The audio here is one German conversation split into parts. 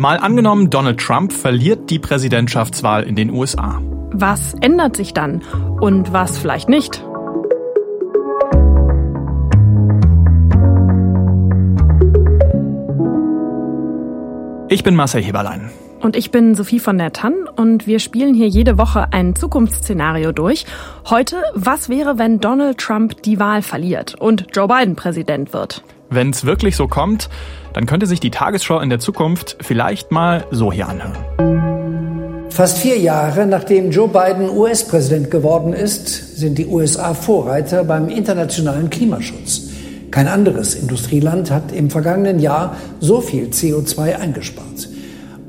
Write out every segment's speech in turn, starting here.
Mal angenommen, Donald Trump verliert die Präsidentschaftswahl in den USA. Was ändert sich dann und was vielleicht nicht? Ich bin Marcel Heberlein. Und ich bin Sophie von der Tann und wir spielen hier jede Woche ein Zukunftsszenario durch. Heute, was wäre, wenn Donald Trump die Wahl verliert und Joe Biden Präsident wird? Wenn es wirklich so kommt, dann könnte sich die Tagesschau in der Zukunft vielleicht mal so hier anhören. Fast vier Jahre nachdem Joe Biden US-Präsident geworden ist, sind die USA Vorreiter beim internationalen Klimaschutz. Kein anderes Industrieland hat im vergangenen Jahr so viel CO2 eingespart.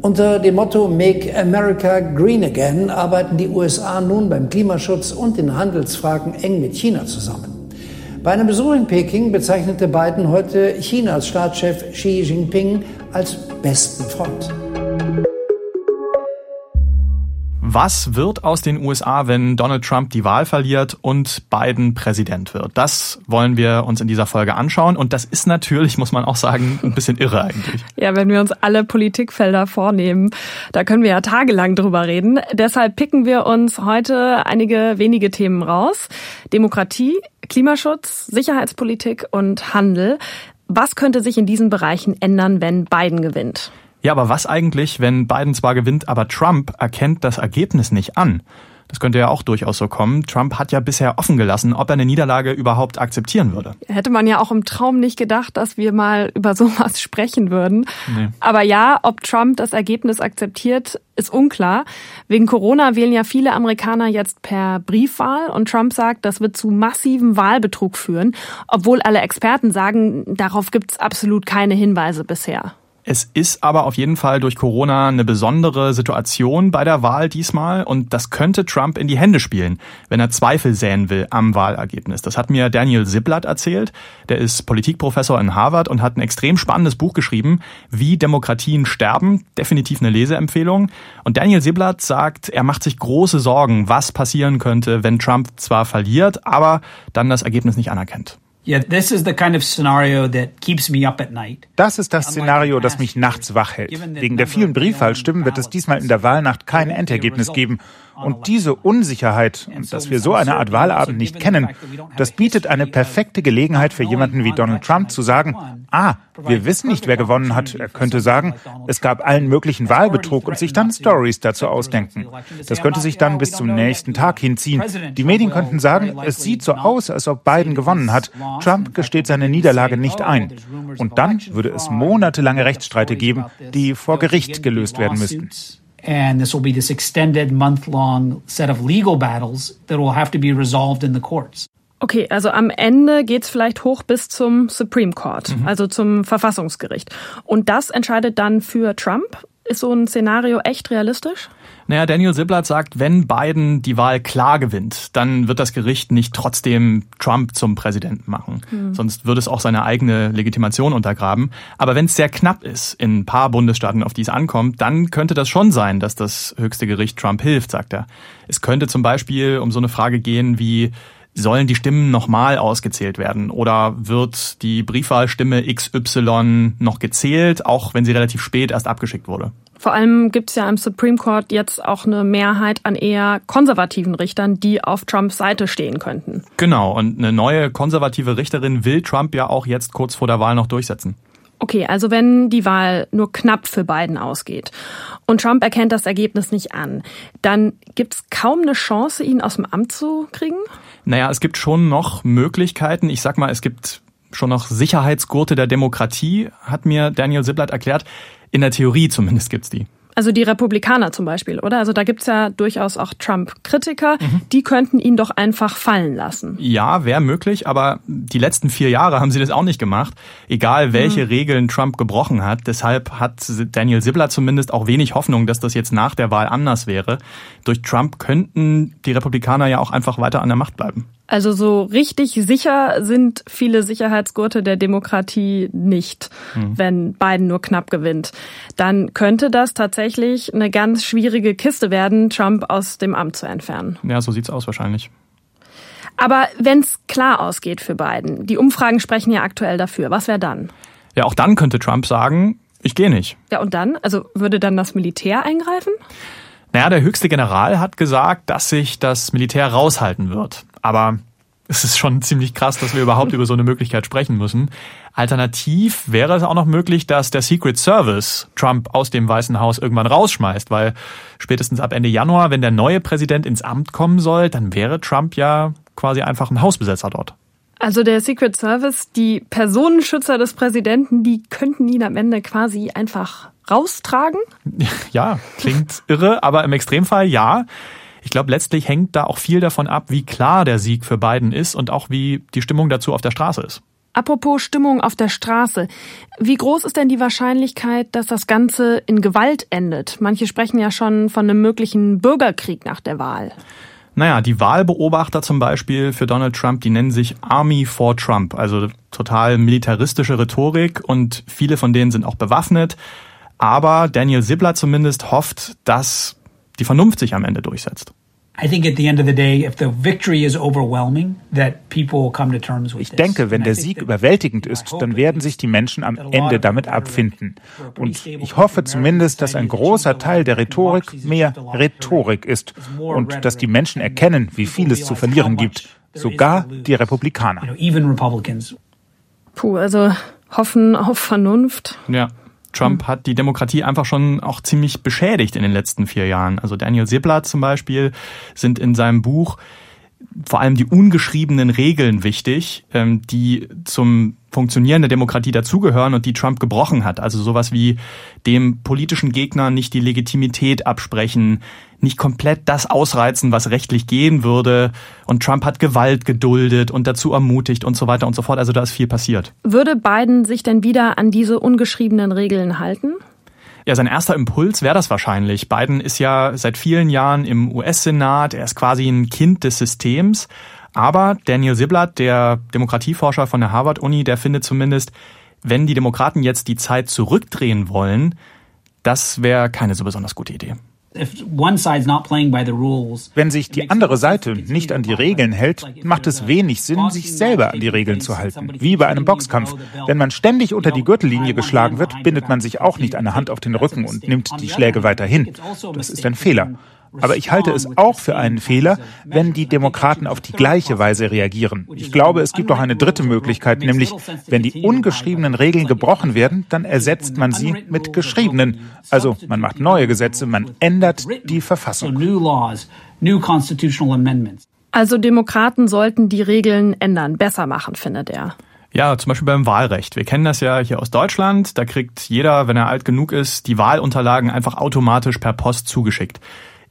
Unter dem Motto Make America Green Again arbeiten die USA nun beim Klimaschutz und in Handelsfragen eng mit China zusammen. Bei einem Besuch in Peking bezeichnete Biden heute Chinas Staatschef Xi Jinping als besten Freund. Was wird aus den USA, wenn Donald Trump die Wahl verliert und Biden Präsident wird? Das wollen wir uns in dieser Folge anschauen. Und das ist natürlich, muss man auch sagen, ein bisschen irre eigentlich. Ja, wenn wir uns alle Politikfelder vornehmen, da können wir ja tagelang drüber reden. Deshalb picken wir uns heute einige wenige Themen raus. Demokratie, Klimaschutz, Sicherheitspolitik und Handel. Was könnte sich in diesen Bereichen ändern, wenn Biden gewinnt? Ja, aber was eigentlich, wenn Biden zwar gewinnt, aber Trump erkennt das Ergebnis nicht an? Das könnte ja auch durchaus so kommen. Trump hat ja bisher offen gelassen, ob er eine Niederlage überhaupt akzeptieren würde. Hätte man ja auch im Traum nicht gedacht, dass wir mal über sowas sprechen würden. Nee. Aber ja, ob Trump das Ergebnis akzeptiert, ist unklar. Wegen Corona wählen ja viele Amerikaner jetzt per Briefwahl und Trump sagt, das wird zu massivem Wahlbetrug führen, obwohl alle Experten sagen, darauf gibt es absolut keine Hinweise bisher. Es ist aber auf jeden Fall durch Corona eine besondere Situation bei der Wahl diesmal und das könnte Trump in die Hände spielen, wenn er Zweifel säen will am Wahlergebnis. Das hat mir Daniel Ziblatt erzählt. Der ist Politikprofessor in Harvard und hat ein extrem spannendes Buch geschrieben, Wie Demokratien sterben. Definitiv eine Leseempfehlung. Und Daniel Ziblatt sagt, er macht sich große Sorgen, was passieren könnte, wenn Trump zwar verliert, aber dann das Ergebnis nicht anerkennt. Das ist das Szenario, das mich nachts wach hält. Wegen der vielen Briefwahlstimmen wird es diesmal in der Wahlnacht kein Endergebnis geben. Und diese Unsicherheit und dass wir so eine Art Wahlabend nicht kennen, das bietet eine perfekte Gelegenheit für jemanden wie Donald Trump zu sagen, ah, wir wissen nicht, wer gewonnen hat. Er könnte sagen, es gab allen möglichen Wahlbetrug und sich dann Stories dazu ausdenken. Das könnte sich dann bis zum nächsten Tag hinziehen. Die Medien könnten sagen, es sieht so aus, als ob Biden gewonnen hat. Trump gesteht seine Niederlage nicht ein. Und dann würde es monatelange Rechtsstreite geben, die vor Gericht gelöst werden müssten. And this will be this extended month long set of legal battles that will have to be resolved in the courts. Okay, also am Ende geht's vielleicht hoch bis zum Supreme Court, mhm. also zum Verfassungsgericht. Und das entscheidet dann für Trump. Ist so ein Szenario echt realistisch? Naja, Daniel Sibblatt sagt, wenn Biden die Wahl klar gewinnt, dann wird das Gericht nicht trotzdem Trump zum Präsidenten machen. Mhm. Sonst würde es auch seine eigene Legitimation untergraben. Aber wenn es sehr knapp ist in ein paar Bundesstaaten, auf die es ankommt, dann könnte das schon sein, dass das höchste Gericht Trump hilft, sagt er. Es könnte zum Beispiel um so eine Frage gehen wie, sollen die Stimmen nochmal ausgezählt werden oder wird die Briefwahlstimme XY noch gezählt, auch wenn sie relativ spät erst abgeschickt wurde? Vor allem gibt es ja im Supreme Court jetzt auch eine Mehrheit an eher konservativen Richtern, die auf Trumps Seite stehen könnten. Genau, und eine neue konservative Richterin will Trump ja auch jetzt kurz vor der Wahl noch durchsetzen. Okay, also wenn die Wahl nur knapp für Biden ausgeht und Trump erkennt das Ergebnis nicht an, dann gibt es kaum eine Chance, ihn aus dem Amt zu kriegen? Naja, es gibt schon noch Möglichkeiten. Ich sag mal, es gibt schon noch Sicherheitsgurte der Demokratie, hat mir Daniel Sibblatt erklärt. In der Theorie zumindest gibt's die. Also die Republikaner zum Beispiel, oder? Also da gibt's ja durchaus auch Trump-Kritiker, mhm. die könnten ihn doch einfach fallen lassen. Ja, wäre möglich, aber die letzten vier Jahre haben sie das auch nicht gemacht, egal welche mhm. Regeln Trump gebrochen hat. Deshalb hat Daniel Sibler zumindest auch wenig Hoffnung, dass das jetzt nach der Wahl anders wäre. Durch Trump könnten die Republikaner ja auch einfach weiter an der Macht bleiben. Also so richtig sicher sind viele Sicherheitsgurte der Demokratie nicht, mhm. wenn Biden nur knapp gewinnt. Dann könnte das tatsächlich eine ganz schwierige Kiste werden, Trump aus dem Amt zu entfernen. Ja, so sieht's aus wahrscheinlich. Aber wenn's klar ausgeht für Biden, die Umfragen sprechen ja aktuell dafür, was wäre dann? Ja, auch dann könnte Trump sagen, Ich gehe nicht. Ja, und dann? Also würde dann das Militär eingreifen? Naja, der höchste General hat gesagt, dass sich das Militär raushalten wird. Aber es ist schon ziemlich krass, dass wir überhaupt über so eine Möglichkeit sprechen müssen. Alternativ wäre es auch noch möglich, dass der Secret Service Trump aus dem Weißen Haus irgendwann rausschmeißt, weil spätestens ab Ende Januar, wenn der neue Präsident ins Amt kommen soll, dann wäre Trump ja quasi einfach ein Hausbesetzer dort. Also der Secret Service, die Personenschützer des Präsidenten, die könnten ihn am Ende quasi einfach raustragen? Ja, klingt irre, aber im Extremfall ja. Ich glaube, letztlich hängt da auch viel davon ab, wie klar der Sieg für Biden ist und auch wie die Stimmung dazu auf der Straße ist. Apropos Stimmung auf der Straße. Wie groß ist denn die Wahrscheinlichkeit, dass das Ganze in Gewalt endet? Manche sprechen ja schon von einem möglichen Bürgerkrieg nach der Wahl. Naja, die Wahlbeobachter zum Beispiel für Donald Trump, die nennen sich Army for Trump, also total militaristische Rhetorik und viele von denen sind auch bewaffnet. Aber Daniel Sibler zumindest hofft, dass die Vernunft sich am Ende durchsetzt. Ich denke, wenn der Sieg überwältigend ist, dann werden sich die Menschen am Ende damit abfinden. Und ich hoffe zumindest, dass ein großer Teil der Rhetorik mehr Rhetorik ist und dass die Menschen erkennen, wie viel es zu verlieren gibt, sogar die Republikaner. Puh, also hoffen auf Vernunft. Ja. Trump hm. hat die Demokratie einfach schon auch ziemlich beschädigt in den letzten vier Jahren. Also Daniel Ziblatt zum Beispiel sind in seinem Buch vor allem die ungeschriebenen Regeln wichtig, ähm, die zum Funktionieren der Demokratie dazugehören und die Trump gebrochen hat. Also sowas wie dem politischen Gegner nicht die Legitimität absprechen, nicht komplett das ausreizen, was rechtlich gehen würde. Und Trump hat Gewalt geduldet und dazu ermutigt und so weiter und so fort. Also da ist viel passiert. Würde Biden sich denn wieder an diese ungeschriebenen Regeln halten? Ja, sein erster Impuls wäre das wahrscheinlich. Biden ist ja seit vielen Jahren im US-Senat, er ist quasi ein Kind des Systems. Aber Daniel Siblatt, der Demokratieforscher von der Harvard-Uni, der findet zumindest, wenn die Demokraten jetzt die Zeit zurückdrehen wollen, das wäre keine so besonders gute Idee. Wenn sich die andere Seite nicht an die Regeln hält, macht es wenig Sinn, sich selber an die Regeln zu halten. Wie bei einem Boxkampf. Wenn man ständig unter die Gürtellinie geschlagen wird, bindet man sich auch nicht eine Hand auf den Rücken und nimmt die Schläge weiter hin. Das ist ein Fehler. Aber ich halte es auch für einen Fehler, wenn die Demokraten auf die gleiche Weise reagieren. Ich glaube, es gibt noch eine dritte Möglichkeit, nämlich wenn die ungeschriebenen Regeln gebrochen werden, dann ersetzt man sie mit geschriebenen. Also man macht neue Gesetze, man ändert die Verfassung. Also Demokraten sollten die Regeln ändern, besser machen, findet er. Ja, zum Beispiel beim Wahlrecht. Wir kennen das ja hier aus Deutschland. Da kriegt jeder, wenn er alt genug ist, die Wahlunterlagen einfach automatisch per Post zugeschickt.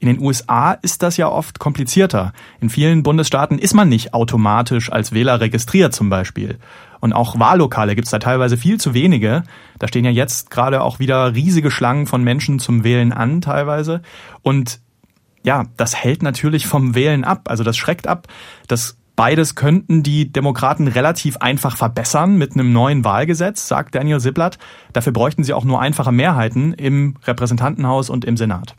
In den USA ist das ja oft komplizierter. In vielen Bundesstaaten ist man nicht automatisch als Wähler registriert zum Beispiel. Und auch Wahllokale gibt es da teilweise viel zu wenige. Da stehen ja jetzt gerade auch wieder riesige Schlangen von Menschen zum Wählen an teilweise. Und ja, das hält natürlich vom Wählen ab. Also das schreckt ab. Das Beides könnten die Demokraten relativ einfach verbessern mit einem neuen Wahlgesetz, sagt Daniel Siblatt. Dafür bräuchten sie auch nur einfache Mehrheiten im Repräsentantenhaus und im Senat.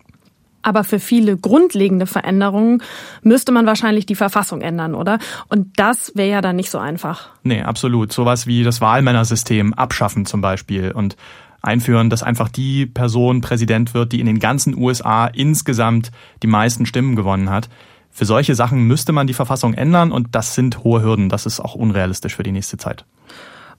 Aber für viele grundlegende Veränderungen müsste man wahrscheinlich die Verfassung ändern, oder? Und das wäre ja dann nicht so einfach. Nee, absolut. Sowas wie das Wahlmännersystem abschaffen zum Beispiel und einführen, dass einfach die Person Präsident wird, die in den ganzen USA insgesamt die meisten Stimmen gewonnen hat. Für solche Sachen müsste man die Verfassung ändern und das sind hohe Hürden. Das ist auch unrealistisch für die nächste Zeit.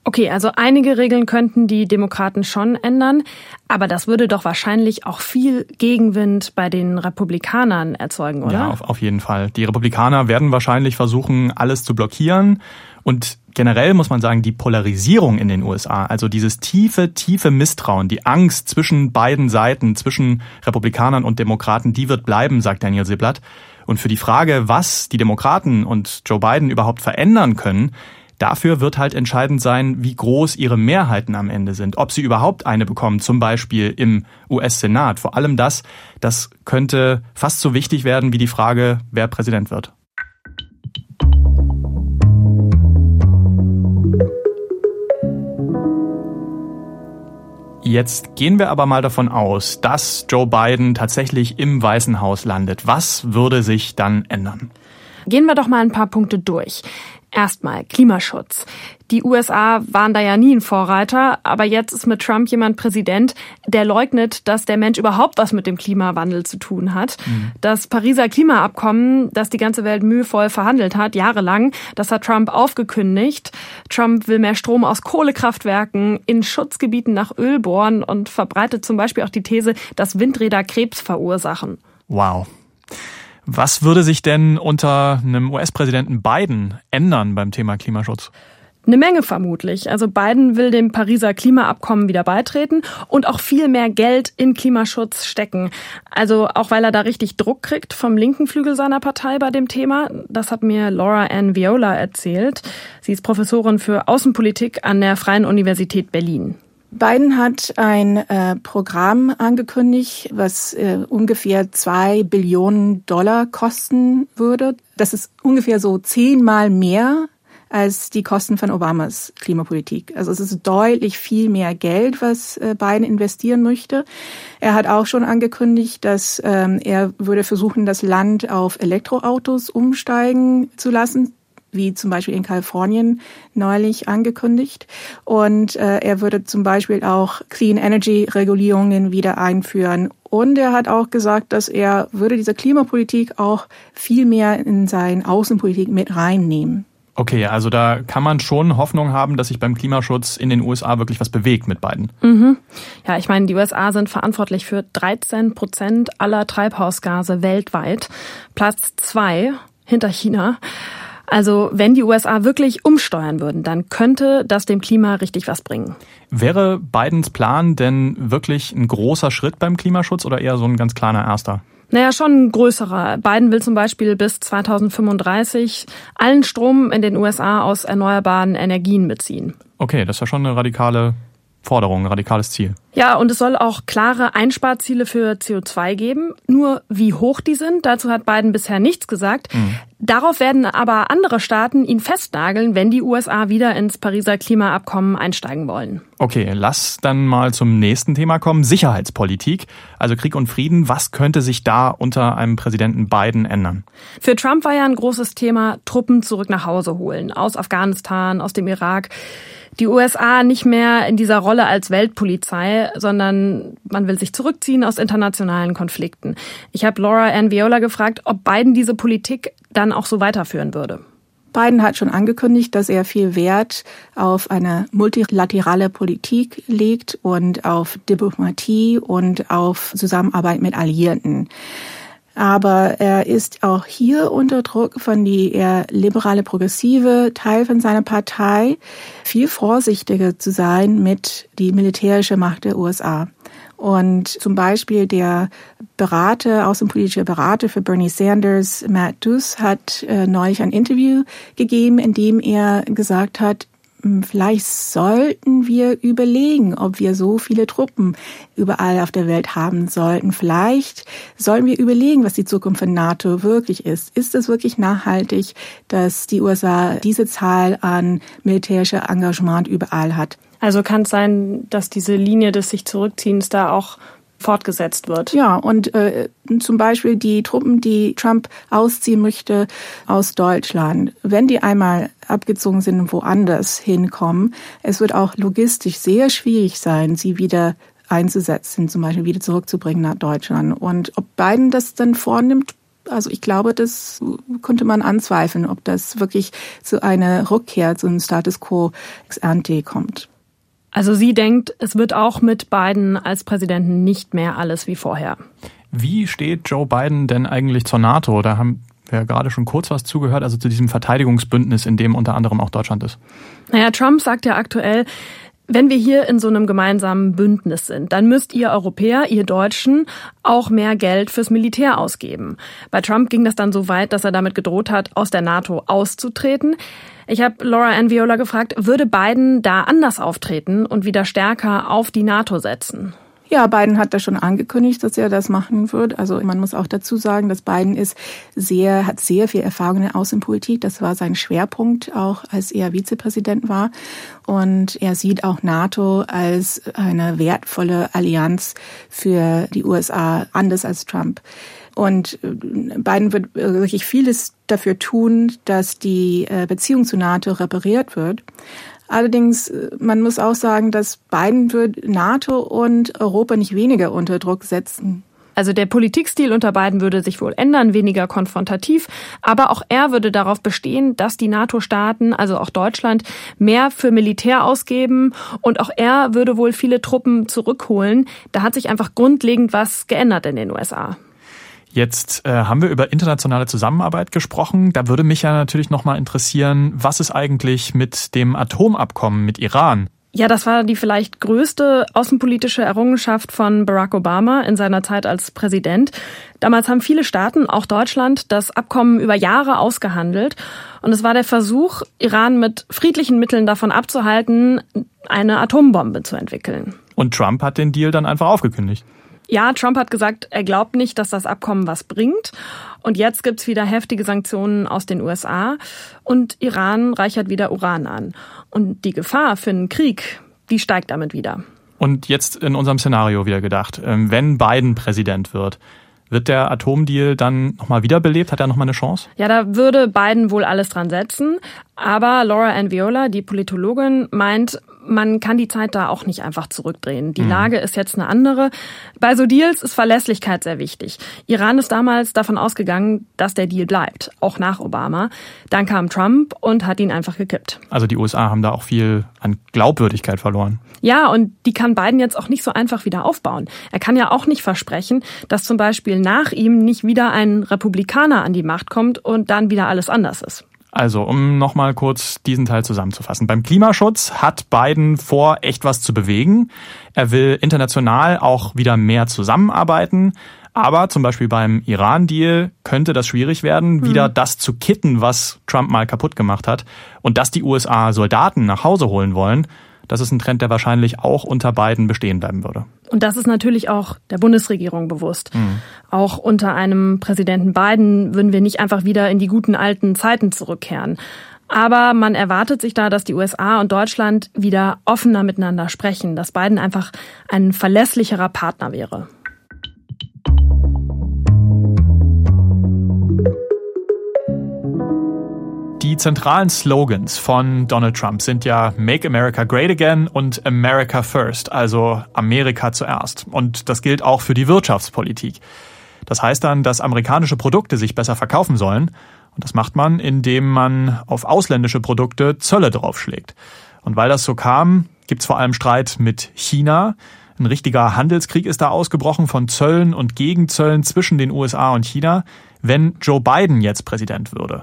Okay, also einige Regeln könnten die Demokraten schon ändern, aber das würde doch wahrscheinlich auch viel Gegenwind bei den Republikanern erzeugen, oder? Ja, auf, auf jeden Fall. Die Republikaner werden wahrscheinlich versuchen, alles zu blockieren. Und generell muss man sagen, die Polarisierung in den USA, also dieses tiefe, tiefe Misstrauen, die Angst zwischen beiden Seiten, zwischen Republikanern und Demokraten, die wird bleiben, sagt Daniel Siblatt. Und für die Frage, was die Demokraten und Joe Biden überhaupt verändern können, Dafür wird halt entscheidend sein, wie groß ihre Mehrheiten am Ende sind, ob sie überhaupt eine bekommen, zum Beispiel im US-Senat. Vor allem das, das könnte fast so wichtig werden wie die Frage, wer Präsident wird. Jetzt gehen wir aber mal davon aus, dass Joe Biden tatsächlich im Weißen Haus landet. Was würde sich dann ändern? Gehen wir doch mal ein paar Punkte durch. Erstmal Klimaschutz. Die USA waren da ja nie ein Vorreiter, aber jetzt ist mit Trump jemand Präsident, der leugnet, dass der Mensch überhaupt was mit dem Klimawandel zu tun hat. Mhm. Das Pariser Klimaabkommen, das die ganze Welt mühevoll verhandelt hat, jahrelang, das hat Trump aufgekündigt. Trump will mehr Strom aus Kohlekraftwerken in Schutzgebieten nach Öl bohren und verbreitet zum Beispiel auch die These, dass Windräder Krebs verursachen. Wow. Was würde sich denn unter einem US-Präsidenten Biden ändern beim Thema Klimaschutz? Eine Menge vermutlich. Also Biden will dem Pariser Klimaabkommen wieder beitreten und auch viel mehr Geld in Klimaschutz stecken. Also auch weil er da richtig Druck kriegt vom linken Flügel seiner Partei bei dem Thema. Das hat mir Laura Ann Viola erzählt. Sie ist Professorin für Außenpolitik an der Freien Universität Berlin. Biden hat ein äh, Programm angekündigt, was äh, ungefähr zwei Billionen Dollar kosten würde. Das ist ungefähr so zehnmal mehr als die Kosten von Obamas Klimapolitik. Also es ist deutlich viel mehr Geld, was äh, Biden investieren möchte. Er hat auch schon angekündigt, dass ähm, er würde versuchen, das Land auf Elektroautos umsteigen zu lassen wie zum Beispiel in Kalifornien neulich angekündigt. Und äh, er würde zum Beispiel auch Clean Energy Regulierungen wieder einführen. Und er hat auch gesagt, dass er würde diese Klimapolitik auch viel mehr in seine Außenpolitik mit reinnehmen. Okay, also da kann man schon Hoffnung haben, dass sich beim Klimaschutz in den USA wirklich was bewegt mit beiden. Mhm. Ja, ich meine, die USA sind verantwortlich für 13 Prozent aller Treibhausgase weltweit. Platz zwei hinter China. Also wenn die USA wirklich umsteuern würden, dann könnte das dem Klima richtig was bringen. Wäre Bidens Plan denn wirklich ein großer Schritt beim Klimaschutz oder eher so ein ganz kleiner erster? Naja, schon ein größerer. Biden will zum Beispiel bis 2035 allen Strom in den USA aus erneuerbaren Energien beziehen. Okay, das ist ja schon eine radikale Forderung, ein radikales Ziel. Ja, und es soll auch klare Einsparziele für CO2 geben. Nur wie hoch die sind, dazu hat Biden bisher nichts gesagt. Mhm. Darauf werden aber andere Staaten ihn festnageln, wenn die USA wieder ins Pariser Klimaabkommen einsteigen wollen. Okay, lass dann mal zum nächsten Thema kommen. Sicherheitspolitik. Also Krieg und Frieden. Was könnte sich da unter einem Präsidenten Biden ändern? Für Trump war ja ein großes Thema, Truppen zurück nach Hause holen. Aus Afghanistan, aus dem Irak die USA nicht mehr in dieser Rolle als Weltpolizei, sondern man will sich zurückziehen aus internationalen Konflikten. Ich habe Laura Ann Viola gefragt, ob Biden diese Politik dann auch so weiterführen würde. Biden hat schon angekündigt, dass er viel Wert auf eine multilaterale Politik legt und auf Diplomatie und auf Zusammenarbeit mit Alliierten. Aber er ist auch hier unter Druck von die eher liberale progressive Teil von seiner Partei, viel vorsichtiger zu sein mit die militärische Macht der USA. Und zum Beispiel der Berater, außenpolitische Berater für Bernie Sanders, Matt Duss, hat äh, neulich ein Interview gegeben, in dem er gesagt hat, vielleicht sollten wir überlegen, ob wir so viele Truppen überall auf der Welt haben sollten. Vielleicht sollten wir überlegen, was die Zukunft von NATO wirklich ist. Ist es wirklich nachhaltig, dass die USA diese Zahl an militärischer Engagement überall hat? Also kann es sein, dass diese Linie des sich Zurückziehens da auch fortgesetzt wird. Ja, und äh, zum Beispiel die Truppen, die Trump ausziehen möchte aus Deutschland, wenn die einmal abgezogen sind und woanders hinkommen, es wird auch logistisch sehr schwierig sein, sie wieder einzusetzen, zum Beispiel wieder zurückzubringen nach Deutschland. Und ob Biden das dann vornimmt, also ich glaube, das könnte man anzweifeln, ob das wirklich zu einer Rückkehr zu einem Status quo ex ante kommt. Also sie denkt, es wird auch mit Biden als Präsidenten nicht mehr alles wie vorher. Wie steht Joe Biden denn eigentlich zur NATO? Da haben wir ja gerade schon kurz was zugehört, also zu diesem Verteidigungsbündnis, in dem unter anderem auch Deutschland ist. Naja, Trump sagt ja aktuell, wenn wir hier in so einem gemeinsamen Bündnis sind, dann müsst ihr Europäer, ihr Deutschen, auch mehr Geld fürs Militär ausgeben. Bei Trump ging das dann so weit, dass er damit gedroht hat, aus der NATO auszutreten. Ich habe Laura Ann gefragt, würde Biden da anders auftreten und wieder stärker auf die NATO setzen? Ja, Biden hat das schon angekündigt, dass er das machen wird. Also man muss auch dazu sagen, dass Biden ist sehr, hat sehr viel Erfahrung in der Außenpolitik. Das war sein Schwerpunkt, auch als er Vizepräsident war. Und er sieht auch NATO als eine wertvolle Allianz für die USA, anders als Trump. Und äh, Biden wird wirklich vieles dafür tun, dass die Beziehung zu NATO repariert wird. Allerdings, man muss auch sagen, dass Biden wird NATO und Europa nicht weniger unter Druck setzen also der Politikstil unter beiden würde sich wohl ändern, weniger konfrontativ, aber auch er würde darauf bestehen, dass die NATO-Staaten, also auch Deutschland, mehr für Militär ausgeben und auch er würde wohl viele Truppen zurückholen. Da hat sich einfach grundlegend was geändert in den USA. Jetzt äh, haben wir über internationale Zusammenarbeit gesprochen. Da würde mich ja natürlich nochmal interessieren, was ist eigentlich mit dem Atomabkommen mit Iran? Ja, das war die vielleicht größte außenpolitische Errungenschaft von Barack Obama in seiner Zeit als Präsident. Damals haben viele Staaten, auch Deutschland, das Abkommen über Jahre ausgehandelt. Und es war der Versuch, Iran mit friedlichen Mitteln davon abzuhalten, eine Atombombe zu entwickeln. Und Trump hat den Deal dann einfach aufgekündigt. Ja, Trump hat gesagt, er glaubt nicht, dass das Abkommen was bringt. Und jetzt gibt's wieder heftige Sanktionen aus den USA und Iran reichert wieder Uran an. Und die Gefahr für einen Krieg, die steigt damit wieder. Und jetzt in unserem Szenario wieder gedacht, ähm, wenn Biden Präsident wird, wird der Atomdeal dann nochmal wiederbelebt? Hat er nochmal eine Chance? Ja, da würde Biden wohl alles dran setzen. Aber Laura Ann Viola, die Politologin, meint, man kann die Zeit da auch nicht einfach zurückdrehen. Die mhm. Lage ist jetzt eine andere. Bei so Deals ist Verlässlichkeit sehr wichtig. Iran ist damals davon ausgegangen, dass der Deal bleibt, auch nach Obama. Dann kam Trump und hat ihn einfach gekippt. Also die USA haben da auch viel an Glaubwürdigkeit verloren. Ja, und die kann Biden jetzt auch nicht so einfach wieder aufbauen. Er kann ja auch nicht versprechen, dass zum Beispiel nach ihm nicht wieder ein Republikaner an die Macht kommt und dann wieder alles anders ist. Also, um nochmal kurz diesen Teil zusammenzufassen. Beim Klimaschutz hat Biden vor, echt was zu bewegen. Er will international auch wieder mehr zusammenarbeiten. Aber zum Beispiel beim Iran-Deal könnte das schwierig werden, mhm. wieder das zu kitten, was Trump mal kaputt gemacht hat. Und dass die USA Soldaten nach Hause holen wollen, das ist ein Trend, der wahrscheinlich auch unter beiden bestehen bleiben würde. Und das ist natürlich auch der Bundesregierung bewusst. Mhm. Auch unter einem Präsidenten Biden würden wir nicht einfach wieder in die guten alten Zeiten zurückkehren. Aber man erwartet sich da, dass die USA und Deutschland wieder offener miteinander sprechen, dass Biden einfach ein verlässlicherer Partner wäre. Die zentralen Slogans von Donald Trump sind ja Make America Great Again und America First, also Amerika zuerst. Und das gilt auch für die Wirtschaftspolitik. Das heißt dann, dass amerikanische Produkte sich besser verkaufen sollen. Und das macht man, indem man auf ausländische Produkte Zölle draufschlägt. Und weil das so kam, gibt's vor allem Streit mit China. Ein richtiger Handelskrieg ist da ausgebrochen von Zöllen und Gegenzöllen zwischen den USA und China, wenn Joe Biden jetzt Präsident würde.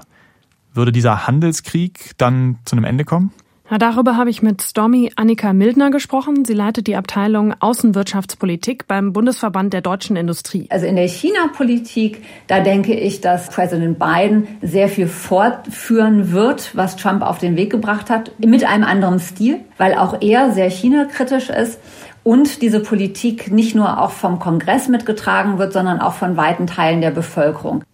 Würde dieser Handelskrieg dann zu einem Ende kommen? Ja, darüber habe ich mit Stormy Annika Mildner gesprochen. Sie leitet die Abteilung Außenwirtschaftspolitik beim Bundesverband der deutschen Industrie. Also in der China-Politik, da denke ich, dass Präsident Biden sehr viel fortführen wird, was Trump auf den Weg gebracht hat, mit einem anderen Stil, weil auch er sehr China-kritisch ist und diese Politik nicht nur auch vom Kongress mitgetragen wird, sondern auch von weiten Teilen der Bevölkerung.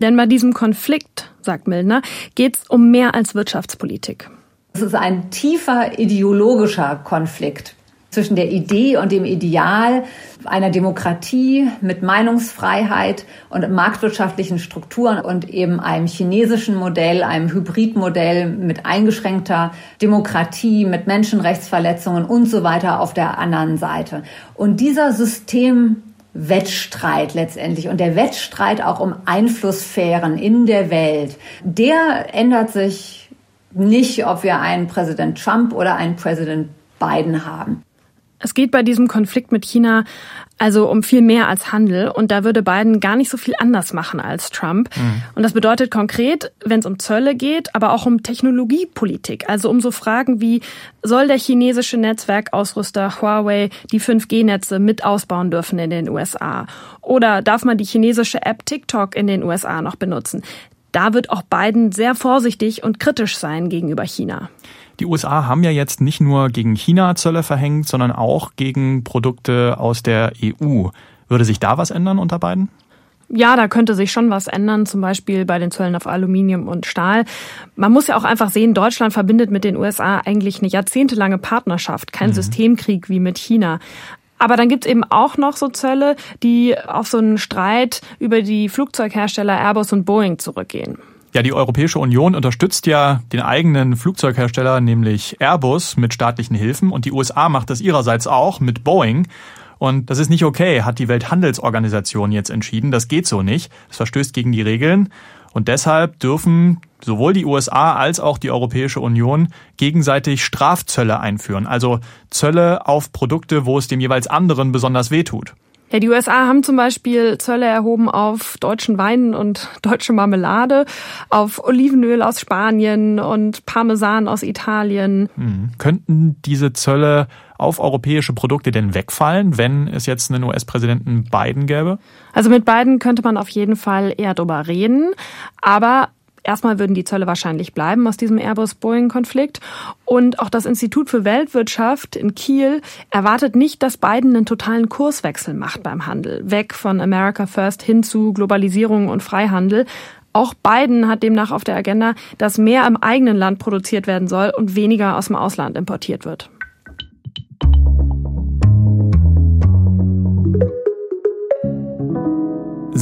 Denn bei diesem Konflikt sagt Milner, geht es um mehr als Wirtschaftspolitik. Es ist ein tiefer ideologischer Konflikt zwischen der Idee und dem Ideal einer Demokratie mit Meinungsfreiheit und marktwirtschaftlichen Strukturen und eben einem chinesischen Modell, einem Hybridmodell mit eingeschränkter Demokratie, mit Menschenrechtsverletzungen und so weiter auf der anderen Seite. Und dieser System Wettstreit letztendlich und der Wettstreit auch um Einflusssphären in der Welt, der ändert sich nicht, ob wir einen Präsident Trump oder einen Präsident Biden haben. Es geht bei diesem Konflikt mit China also um viel mehr als Handel. Und da würde Biden gar nicht so viel anders machen als Trump. Mhm. Und das bedeutet konkret, wenn es um Zölle geht, aber auch um Technologiepolitik. Also um so Fragen wie, soll der chinesische Netzwerkausrüster Huawei die 5G-Netze mit ausbauen dürfen in den USA? Oder darf man die chinesische App TikTok in den USA noch benutzen? Da wird auch Biden sehr vorsichtig und kritisch sein gegenüber China. Die USA haben ja jetzt nicht nur gegen China Zölle verhängt, sondern auch gegen Produkte aus der EU. Würde sich da was ändern unter beiden? Ja, da könnte sich schon was ändern, zum Beispiel bei den Zöllen auf Aluminium und Stahl. Man muss ja auch einfach sehen, Deutschland verbindet mit den USA eigentlich eine jahrzehntelange Partnerschaft, kein mhm. Systemkrieg wie mit China. Aber dann gibt's eben auch noch so Zölle, die auf so einen Streit über die Flugzeughersteller Airbus und Boeing zurückgehen. Ja, die Europäische Union unterstützt ja den eigenen Flugzeughersteller, nämlich Airbus, mit staatlichen Hilfen und die USA macht das ihrerseits auch mit Boeing. Und das ist nicht okay, hat die Welthandelsorganisation jetzt entschieden. Das geht so nicht. Das verstößt gegen die Regeln. Und deshalb dürfen sowohl die USA als auch die Europäische Union gegenseitig Strafzölle einführen, also Zölle auf Produkte, wo es dem jeweils anderen besonders wehtut. Ja, die USA haben zum Beispiel Zölle erhoben auf deutschen Wein und deutsche Marmelade, auf Olivenöl aus Spanien und Parmesan aus Italien. Hm. Könnten diese Zölle auf europäische Produkte denn wegfallen, wenn es jetzt einen US-Präsidenten Biden gäbe? Also mit Biden könnte man auf jeden Fall eher drüber reden, aber Erstmal würden die Zölle wahrscheinlich bleiben aus diesem Airbus-Boeing-Konflikt. Und auch das Institut für Weltwirtschaft in Kiel erwartet nicht, dass Biden einen totalen Kurswechsel macht beim Handel. Weg von America First hin zu Globalisierung und Freihandel. Auch Biden hat demnach auf der Agenda, dass mehr im eigenen Land produziert werden soll und weniger aus dem Ausland importiert wird.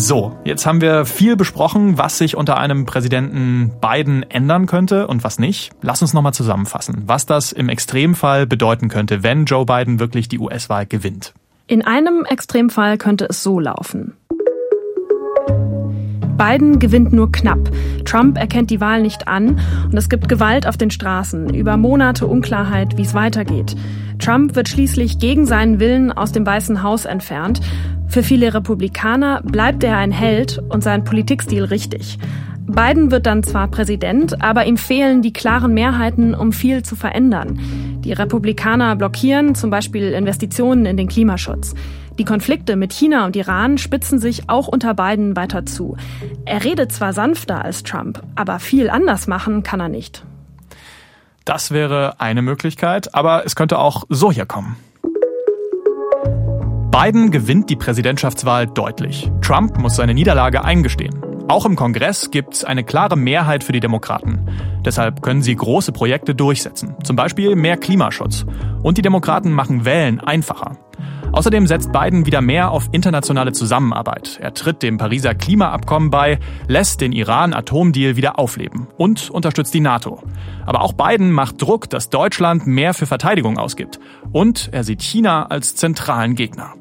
So, jetzt haben wir viel besprochen, was sich unter einem Präsidenten Biden ändern könnte und was nicht. Lass uns nochmal zusammenfassen, was das im Extremfall bedeuten könnte, wenn Joe Biden wirklich die US-Wahl gewinnt. In einem Extremfall könnte es so laufen. Biden gewinnt nur knapp. Trump erkennt die Wahl nicht an und es gibt Gewalt auf den Straßen. Über Monate Unklarheit, wie es weitergeht. Trump wird schließlich gegen seinen Willen aus dem Weißen Haus entfernt. Für viele Republikaner bleibt er ein Held und sein Politikstil richtig. Biden wird dann zwar Präsident, aber ihm fehlen die klaren Mehrheiten, um viel zu verändern. Die Republikaner blockieren zum Beispiel Investitionen in den Klimaschutz. Die Konflikte mit China und Iran spitzen sich auch unter Biden weiter zu. Er redet zwar sanfter als Trump, aber viel anders machen kann er nicht. Das wäre eine Möglichkeit, aber es könnte auch so hier kommen. Biden gewinnt die Präsidentschaftswahl deutlich. Trump muss seine Niederlage eingestehen. Auch im Kongress gibt es eine klare Mehrheit für die Demokraten. Deshalb können sie große Projekte durchsetzen, zum Beispiel mehr Klimaschutz. Und die Demokraten machen Wählen einfacher. Außerdem setzt Biden wieder mehr auf internationale Zusammenarbeit. Er tritt dem Pariser Klimaabkommen bei, lässt den Iran-Atomdeal wieder aufleben und unterstützt die NATO. Aber auch Biden macht Druck, dass Deutschland mehr für Verteidigung ausgibt. Und er sieht China als zentralen Gegner.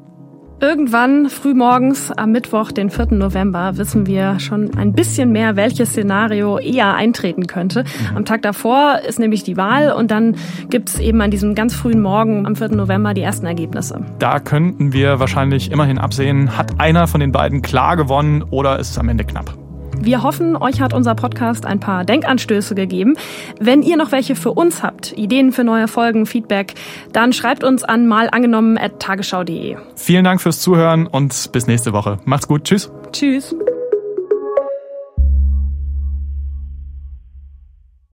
Irgendwann frühmorgens am Mittwoch, den 4. November, wissen wir schon ein bisschen mehr, welches Szenario eher eintreten könnte. Mhm. Am Tag davor ist nämlich die Wahl und dann gibt's eben an diesem ganz frühen Morgen am 4. November die ersten Ergebnisse. Da könnten wir wahrscheinlich immerhin absehen, hat einer von den beiden klar gewonnen oder ist es am Ende knapp. Wir hoffen, euch hat unser Podcast ein paar Denkanstöße gegeben. Wenn ihr noch welche für uns habt, Ideen für neue Folgen, Feedback, dann schreibt uns an malangenommen.tagesschau.de. Vielen Dank fürs Zuhören und bis nächste Woche. Macht's gut. Tschüss. Tschüss.